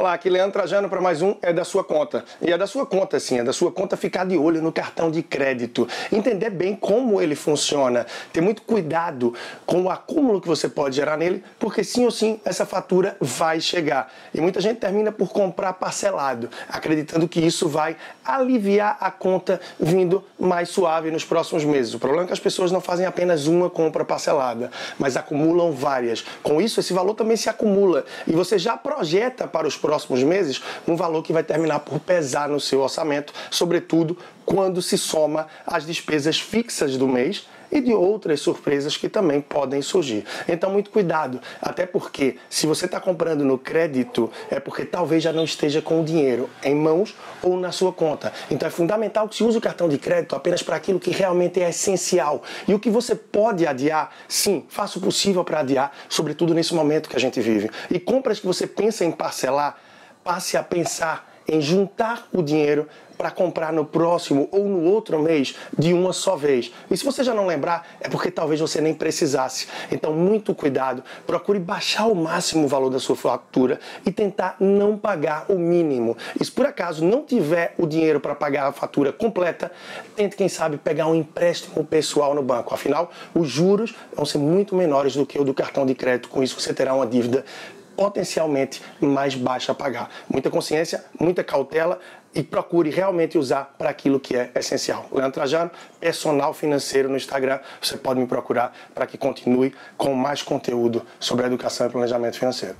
Olá, aqui Leandro Trajano para mais um É da Sua Conta. E é da sua conta, sim, é da sua conta ficar de olho no cartão de crédito, entender bem como ele funciona, ter muito cuidado com o acúmulo que você pode gerar nele, porque sim ou sim essa fatura vai chegar. E muita gente termina por comprar parcelado, acreditando que isso vai aliviar a conta vindo mais suave nos próximos meses. O problema é que as pessoas não fazem apenas uma compra parcelada, mas acumulam várias. Com isso, esse valor também se acumula e você já projeta para os próximos meses um valor que vai terminar por pesar no seu orçamento, sobretudo quando se soma as despesas fixas do mês e de outras surpresas que também podem surgir. Então, muito cuidado, até porque se você está comprando no crédito, é porque talvez já não esteja com o dinheiro em mãos ou na sua conta. Então, é fundamental que se use o cartão de crédito apenas para aquilo que realmente é essencial. E o que você pode adiar, sim, faça o possível para adiar, sobretudo nesse momento que a gente vive. E compras que você pensa em parcelar, passe a pensar em juntar o dinheiro para comprar no próximo ou no outro mês de uma só vez. E se você já não lembrar, é porque talvez você nem precisasse. Então, muito cuidado, procure baixar ao máximo o valor da sua fatura e tentar não pagar o mínimo. E se por acaso não tiver o dinheiro para pagar a fatura completa, tente, quem sabe, pegar um empréstimo pessoal no banco. Afinal, os juros vão ser muito menores do que o do cartão de crédito. Com isso, você terá uma dívida potencialmente mais baixa a pagar. Muita consciência, muita cautela e procure realmente usar para aquilo que é essencial. Leandro Trajano, personal financeiro no Instagram. Você pode me procurar para que continue com mais conteúdo sobre educação e planejamento financeiro.